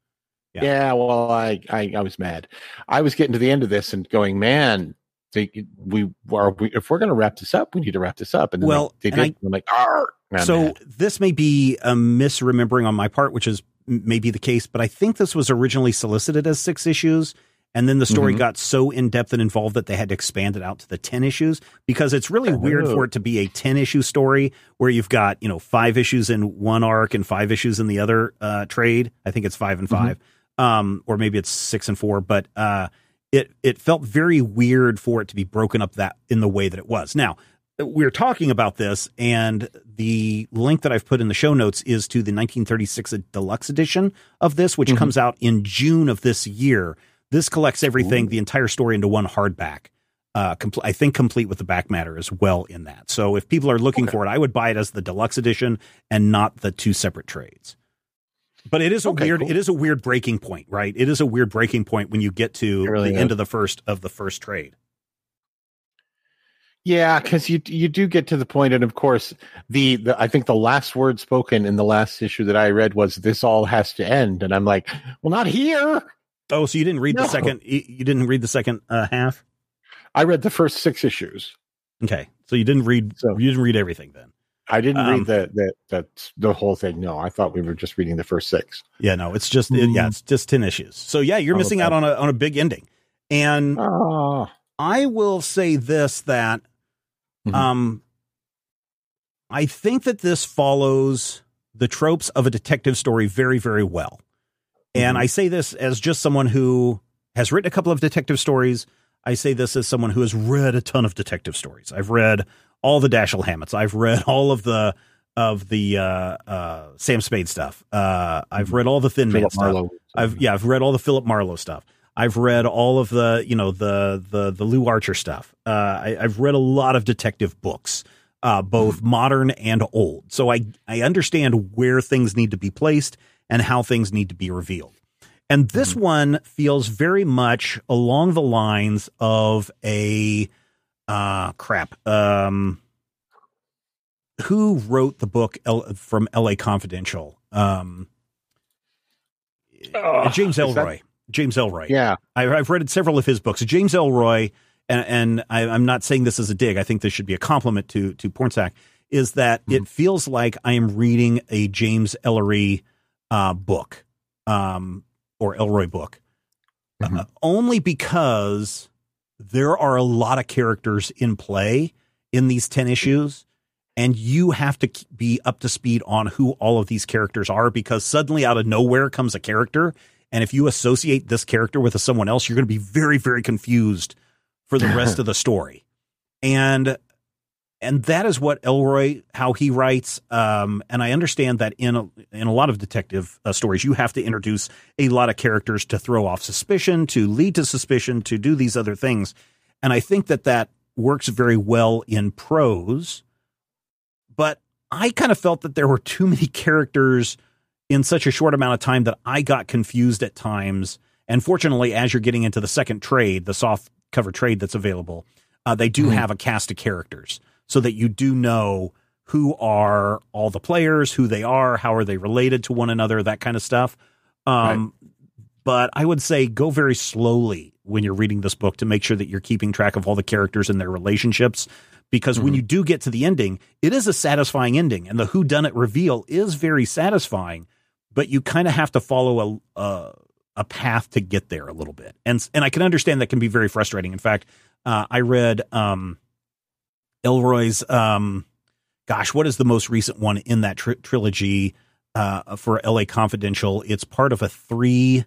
yeah. Yeah, well, I, I I was mad. I was getting to the end of this and going, man, they, we are we, if we're going to wrap this up, we need to wrap this up. And then Well, they, they did. I'm like, Arr! So mad. this may be a misremembering on my part, which is maybe the case, but I think this was originally solicited as six issues. And then the story Mhm. got so in depth and involved that they had to expand it out to the 10 issues because it's really weird for it to be a 10 issue story where you've got, you know, five issues in one arc and five issues in the other uh, trade. I think it's five and 5 Um, or maybe it's six and four, but uh, it, it felt very weird for it to be broken up that in the way that it was. Now, we're talking about this, and the link that I've put in the show notes is to the 1936 deluxe edition of this, which Mhm. comes out in June of this year. This collects everything, the entire story, into one hardback. Uh, compl- I think complete with the back matter as well in that. So if people are looking Okay. for it, I would buy it as the deluxe edition and not the two separate trades. But it is a Okay, weird. cool. It is a weird breaking point, right? It is a weird breaking point when you get to really the end of the first of the first trade. Yeah, because you you do get to the point, and of course, the, the I think the last word spoken in the last issue that I read was "this all has to end," and I'm like, well, not here. Oh, so you didn't read the second? You didn't read the second uh, half? I read the first six issues. Okay, so you didn't read. So- you didn't read everything then. I didn't Um, read the, the the the whole thing. No, I thought we were just reading the first six. Yeah, no, it's just it, yeah, Mm. it's just ten issues. So yeah, you're Oh, missing out on a on a big ending. And Oh, I will say this that Mhm. um I think that this follows the tropes of a detective story very very well. And Mhm. I say this as just someone who has written a couple of detective stories. I say this as someone who has read a ton of detective stories. I've read all the Dashiell Hammetts. I've read all of the of the uh, uh, Sam Spade stuff. Uh, I've read all the Thin Man stuff. Marlowe. I've yeah, I've read all the Philip Marlowe stuff. I've read all of the you know the the the Lew Archer stuff. Uh, I, I've read a lot of detective books, uh, both modern and old. So I I understand where things need to be placed and how things need to be revealed. And this one feels very much along the lines of a uh crap. Um who wrote the book L- from LA Confidential? Um James is that- Ellroy. James Ellroy. Yeah, I, I've read several of his books. James Ellroy, and, and I, I'm not saying this as a dig. I think this should be a compliment to to Pornsak. Is that Mm-hmm. it feels like I am reading a James Ellery uh, book. Um, or Ellroy book, mm-hmm. uh, only because there are a lot of characters in play in these 10 issues and you have to be up to speed on who all of these characters are because suddenly out of nowhere comes a character and if you associate this character with someone else you're going to be very very confused for the rest [LAUGHS] of the story and and that is what Ellroy how he writes. Um, and I understand that in a, in a lot of detective uh, stories, you have to introduce a lot of characters to throw off suspicion, to lead to suspicion, to do these other things. And I think that that works very well in prose. But I kind of felt that there were too many characters in such a short amount of time that I got confused at times. And fortunately, as you're getting into the second trade, the soft cover trade that's available, uh, they do mm-hmm. have a cast of characters so that you do know who are all the players, who they are, how are they related to one another, that kind of stuff. Um, right. But I would say go very slowly when you're reading this book to make sure that you're keeping track of all the characters and their relationships. Because mm-hmm. when you do get to the ending, it is a satisfying ending, and the who done it reveal is very satisfying. But you kind of have to follow a, a a path to get there a little bit, and and I can understand that can be very frustrating. In fact, uh, I read um, Ellroy's, um, gosh, what is the most recent one in that tr- trilogy uh, for LA Confidential? It's part of a three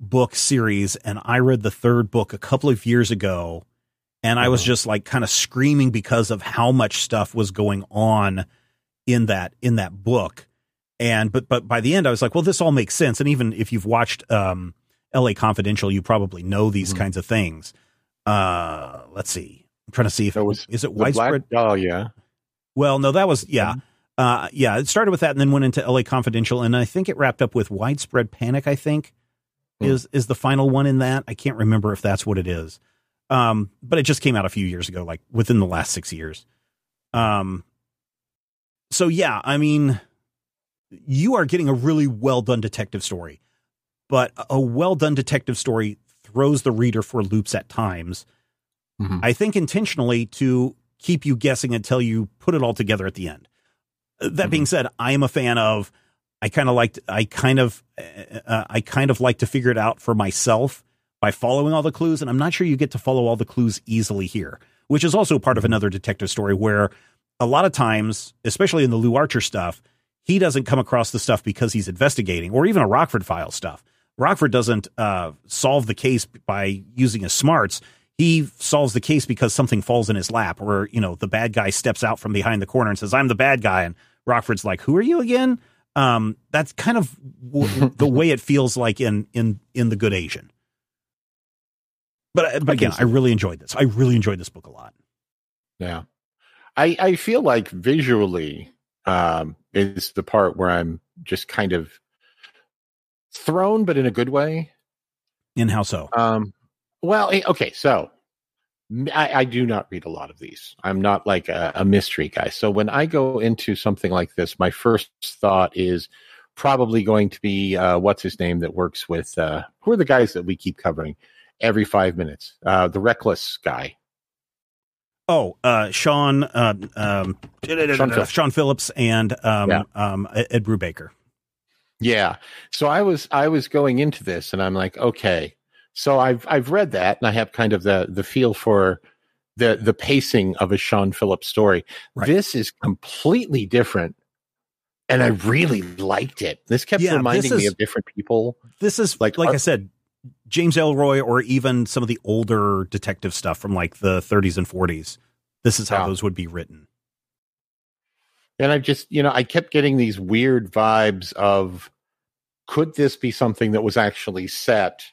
book series, and I read the third book a couple of years ago, and I was uh-huh. just like kind of screaming because of how much stuff was going on in that in that book. And but but by the end, I was like, well, this all makes sense. And even if you've watched um, L.A. Confidential, you probably know these mm-hmm. kinds of things. Uh, let's see. I'm trying to see if that was is it widespread. oh yeah. Well, no, that was yeah. Uh, yeah, it started with that and then went into LA Confidential, and I think it wrapped up with Widespread Panic. I think hmm. is is the final one in that. I can't remember if that's what it is, um, but it just came out a few years ago, like within the last six years. Um, so yeah, I mean, you are getting a really well done detective story, but a well done detective story throws the reader for loops at times Mm-hmm. I think intentionally to keep you guessing until you put it all together at the end. That mm-hmm. being said, I am a fan of. I kind of like. I kind of. Uh, uh, I kind of like to figure it out for myself by following all the clues, and I'm not sure you get to follow all the clues easily here, which is also part of mm-hmm. another detective story where a lot of times, especially in the Lew Archer stuff, he doesn't come across the stuff because he's investigating, or even a Rockford file stuff. Rockford doesn't uh, solve the case by using his smarts he solves the case because something falls in his lap, or you know, the bad guy steps out from behind the corner and says, "I'm the bad guy," and Rockford's like, "Who are you again?" Um, that's kind of w- [LAUGHS] the way it feels like in in in the Good Asian. But, but again, I really enjoyed this. I really enjoyed this book a lot. Yeah, I I feel like visually um, is the part where I'm just kind of thrown, but in a good way. In how so? Um, well, eh, okay, so I, I, do not read a lot of these. I'm not like a, a, mystery guy. So when I go into something like this, my first thought is probably going to be uh, what's his name that works with uh, who are the guys that we keep covering every five minutes? Uh, the reckless guy. Oh, uh, Sean, uh, um, Sean, Phillips. Sean, Phillips and um, yeah. um, Ed Brubaker. Yeah. So I was I was going into this and I'm like, okay, so I've I've read that and I have kind of the the feel for the the pacing of a Sean Phillips story. Right. This is completely different. And I really liked it. This kept yeah, reminding this is, me of different people. This is like like uh I said, James Ellroy or even some of the older detective stuff from like the 30s and 40s. This is how yeah. those would be written. And I just, you know, I kept getting these weird vibes of could this be something that was actually set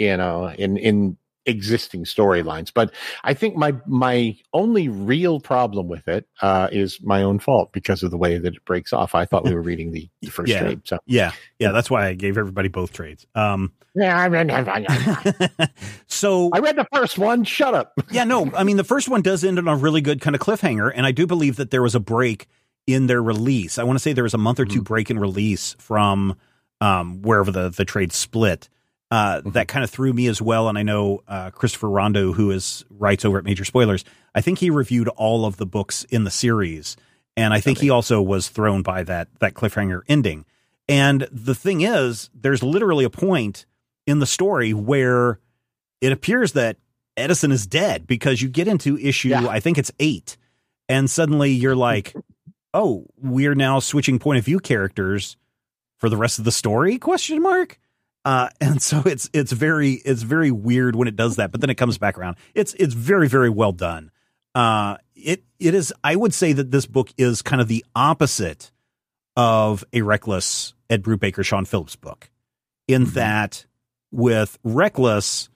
you know, in in existing storylines. But I think my my only real problem with it uh, is my own fault because of the way that it breaks off. I thought we were reading the, the [LAUGHS] first yeah. trade. So yeah, yeah, that's why I gave everybody both trades. Um, yeah, I read. so I read the first one. Shut up. [LAUGHS] yeah, no, I mean the first one does end on a really good kind of cliffhanger, and I do believe that there was a break in their release. I want to say there was a month or 2 mm-hmm. break in release from um, wherever the the trade split uh, mm-hmm. that kind of threw me as well. And I know uh, Christopher Rondo, who is writes over at Major Spoilers, I think he reviewed all of the books in the series, and I think okay. he also was thrown by that that cliffhanger ending. And the thing is, there's literally a point in the story where it appears that Edison is dead because you get into issue, yeah. I think it's eight, and suddenly you're like, [LAUGHS] oh, we're now switching point of view characters for the rest of the story? Question mark. Uh, [LAUGHS] and so it's it's very it's very weird when it does that, but then it comes back around. It's it's very very well done. Uh, it it is. I would say that this book is kind of the opposite of a reckless Ed Brubaker Sean Phillips book, in mm-hmm. that with reckless.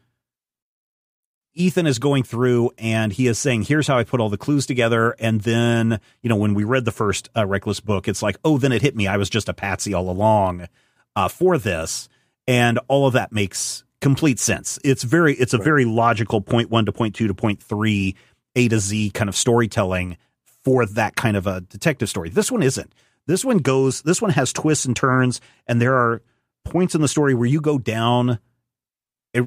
Ethan is going through and he is saying, here's how I put all the clues together. And then, you know, when we read the first uh, Reckless book, it's like, oh, then it hit me. I was just a patsy all along uh, for this and all of that makes complete sense. It's very it's a right. very logical point one to point two to point three A to Z kind of storytelling for that kind of a detective story. This one isn't. This one goes this one has twists and turns and there are points in the story where you go down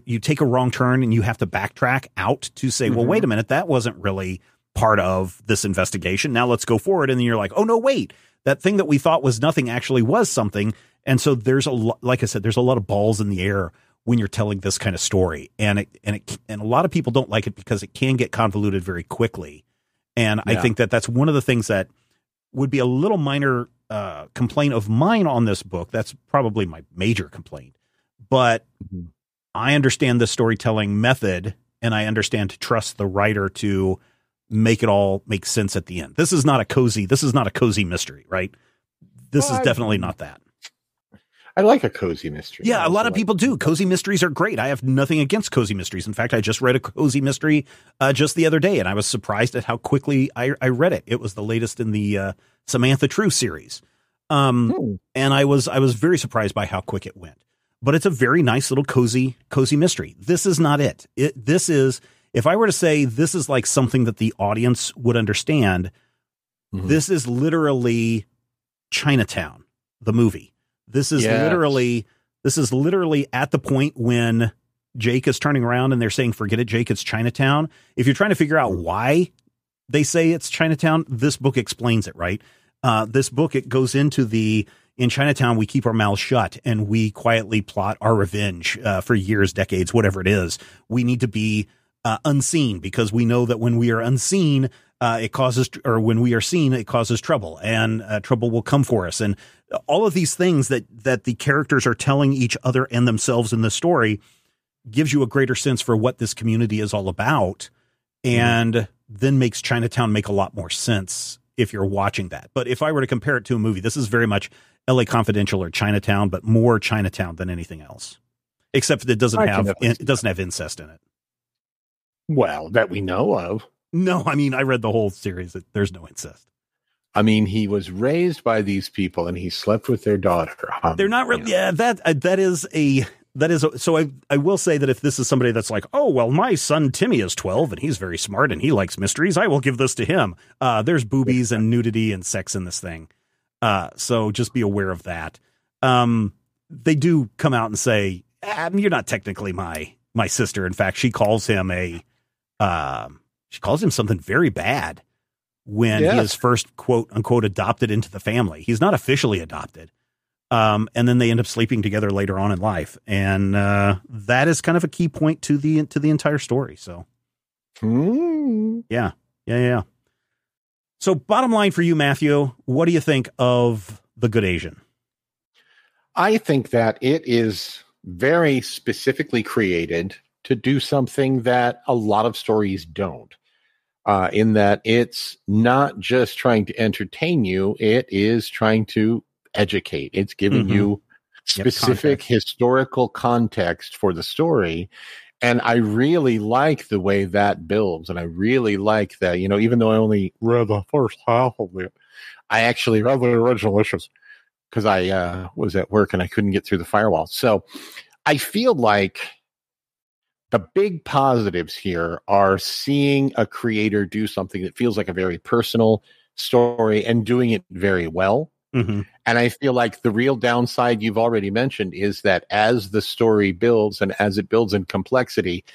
you take a wrong turn and you have to backtrack out to say, mm-hmm. well, wait a minute, that wasn't really part of this investigation. Now let's go forward. And then you're like, oh no, wait, that thing that we thought was nothing actually was something. And so there's a lot, like I said, there's a lot of balls in the air when you're telling this kind of story, and it and it and a lot of people don't like it because it can get convoluted very quickly. And yeah. I think that that's one of the things that would be a little minor uh, complaint of mine on this book. That's probably my major complaint, but mm-hmm. I understand the storytelling method, and I understand to trust the writer to make it all make sense at the end. This is not a cozy. This is not a cozy mystery, right? This well, is definitely not that. I like a cozy mystery. Yeah, a lot of people do. Cozy mysteries are great. I have nothing against cozy mysteries. In fact, I just read a cozy mystery uh, just the other day, and I was surprised at how quickly I, I read it. It was the latest in the uh, Samantha True series, um, hmm. and I was I was very surprised by how quick it went. But it's a very nice little cozy cozy mystery. This is not it. It this is if I were to say this is like something that the audience would understand. Mm-hmm. This is literally Chinatown, the movie this is literally this is literally at the point when Jake is turning around and they're saying, "Forget it, Jake. It's Chinatown." If you're trying to figure out why they say it's Chinatown, this book explains it. Right? Uh, this book it goes into the in Chinatown we keep our mouths shut and we quietly plot our revenge uh, for years, decades, whatever it is. We need to be uh, unseen because we know that when we are unseen, uh, it causes, or when we are seen, it causes trouble, and uh, trouble will come for us. And all of these things that that the characters are telling each other and themselves in the story gives you a greater sense for what this community is all about, and mm. then makes Chinatown make a lot more sense if you're watching that. But if I were to compare it to a movie, this is very much L.A. Confidential or Chinatown, but more Chinatown than anything else. Except that it doesn't I have it doesn't have incest in it. Well, that we know of. No, I mean I read the whole series. There's no incest. I mean, he was raised by these people, and he slept with their daughter. Um, They're not really. Yeah, that uh, that is a that is a, so. I I will say that if this is somebody that's like, oh well, my son Timmy is twelve and he's very smart and he likes mysteries, I will give this to him. Uh, there's boobies and nudity and sex in this thing. Uh, so just be aware of that. Um, they do come out and say, ah, "You're not technically my my sister." In fact, she calls him a. Um, she calls him something very bad when yes. he is first quote unquote adopted into the family. He's not officially adopted. Um, and then they end up sleeping together later on in life, and uh, that is kind of a key point to the to the entire story. So, mm. yeah, yeah, yeah. So, bottom line for you, Matthew, what do you think of the Good Asian? I think that it is very specifically created to do something that a lot of stories don't. Uh, in that it's not just trying to entertain you, it is trying to educate. It's giving mm-hmm. you specific yep, historical context for the story. And I really like the way that builds. And I really like that, you know, even though I only read the first half of it, I actually read the original issues because I uh, was at work and I couldn't get through the firewall. So I feel like the big positives here are seeing a creator do something that feels like a very personal story and doing it very well. Mm-hmm. And I feel like the real downside you've already mentioned is that as the story builds and as it builds in complexity,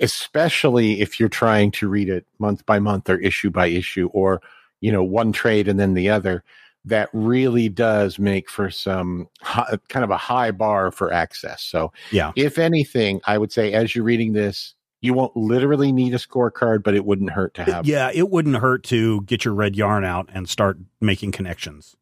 especially if you're trying to read it month by month or issue by issue or, you know, one trade and then the other, that really does make for some high, kind of a high bar for access. So, yeah, if anything, I would say as you're reading this, you won't literally need a scorecard, but it wouldn't hurt to have. Yeah, it wouldn't hurt to get your red yarn out and start making connections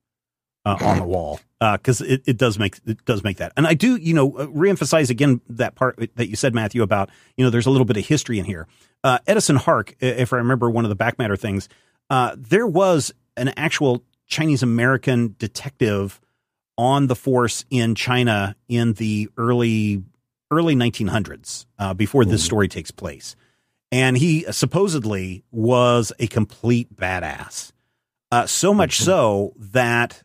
uh, on the wall because uh, it, it does make it does make that. And I do, you know, uh, reemphasize again that part that you said, Matthew, about you know, there's a little bit of history in here. Uh, Edison Hark, if I remember one of the back matter things, uh, there was an actual Chinese American detective on the force in China in the early early 1900s uh, before this story takes place. And he supposedly was a complete badass. Uh, so much mm-hmm. so that,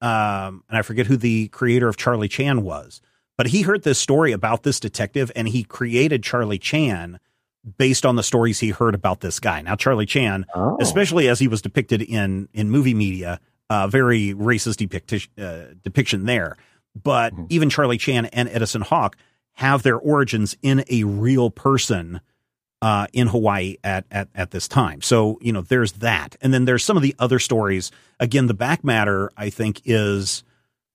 um, and I forget who the creator of Charlie Chan was, but he heard this story about this detective and he created Charlie Chan based on the stories he heard about this guy. Now, Charlie Chan, oh. especially as he was depicted in, in movie media, uh, very racist depict- uh, depiction there. But mm-hmm. even Charlie Chan and Edison Hark have their origins in a real person uh, in Hawaii at, at at this time. So you know, there's that, and then there's some of the other stories. Again, the back matter I think is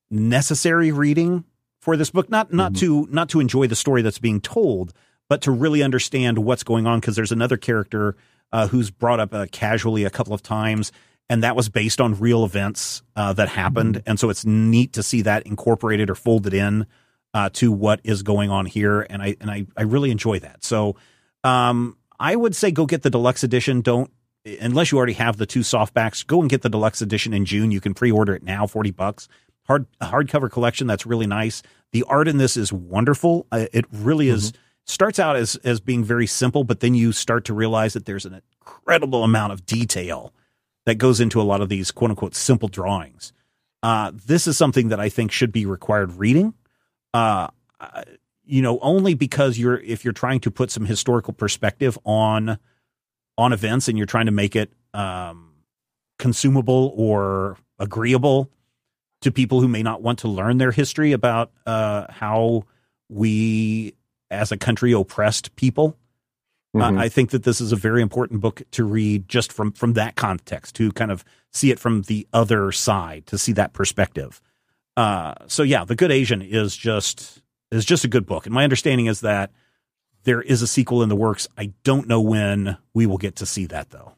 necessary reading for this book. Not not mm-hmm. to not to enjoy the story that's being told, but to really understand what's going on. Because there's another character uh, who's brought up uh, casually a couple of times. And that was based on real events uh, that happened, mm-hmm. and so it's neat to see that incorporated or folded in uh, to what is going on here, and I and I, I really enjoy that. So um, I would say go get the deluxe edition. Don't unless you already have the two softbacks. Go and get the deluxe edition in June. You can pre-order it now, forty bucks. Hard hardcover collection that's really nice. The art in this is wonderful. Uh, it really mm-hmm. Starts out as as being very simple, but then you start to realize that there's an incredible amount of detail that goes into a lot of these quote unquote simple drawings. Uh, this is something that I think should be required reading uh, you know, only because you're if you're trying to put some historical perspective on on events and you're trying to make it um, consumable or agreeable to people who may not want to learn their history about uh, how we as a country oppressed people. Mm-hmm. Uh, I think that this is a very important book to read just from from that context to kind of see it from the other side to see that perspective. Uh, so yeah, The Good Asian is just is just a good book, and my understanding is that there is a sequel in the works. I don't know when we will get to see that though.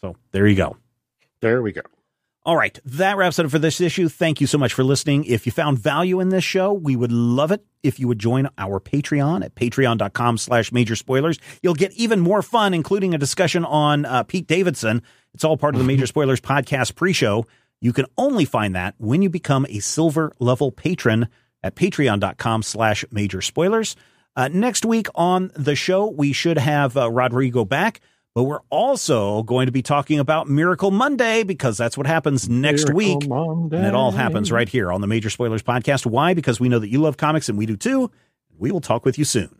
So there you go. There we go. All right, that wraps it up for this issue. Thank you so much for listening. If you found value in this show, we would love it if you would join our Patreon at patreon.com slash major spoilers. You'll get even more fun, including a discussion on uh, Pete Davidson. It's all part of the Major [LAUGHS] Spoilers podcast pre-show. You can only find that when you become a silver level patron at patreon.com slash major spoilers. Uh, next week on the show, we should have uh, Rodrigo back, but we're also going to be talking about Miracle Monday because that's what happens next Miracle week. Monday. And it all happens right here on the Major Spoilers podcast. Why? Because we know that you love comics and we do too. We will talk with you soon.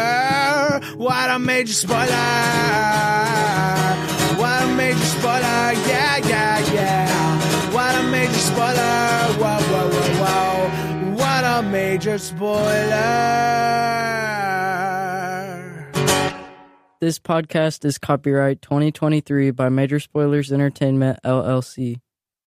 What a major spoiler! What a major spoiler. Yeah, yeah, yeah. What a major spoiler. Whoa, whoa, whoa, whoa. What a major spoiler. This podcast is copyright 2023 by Major Spoilers Entertainment, LLC.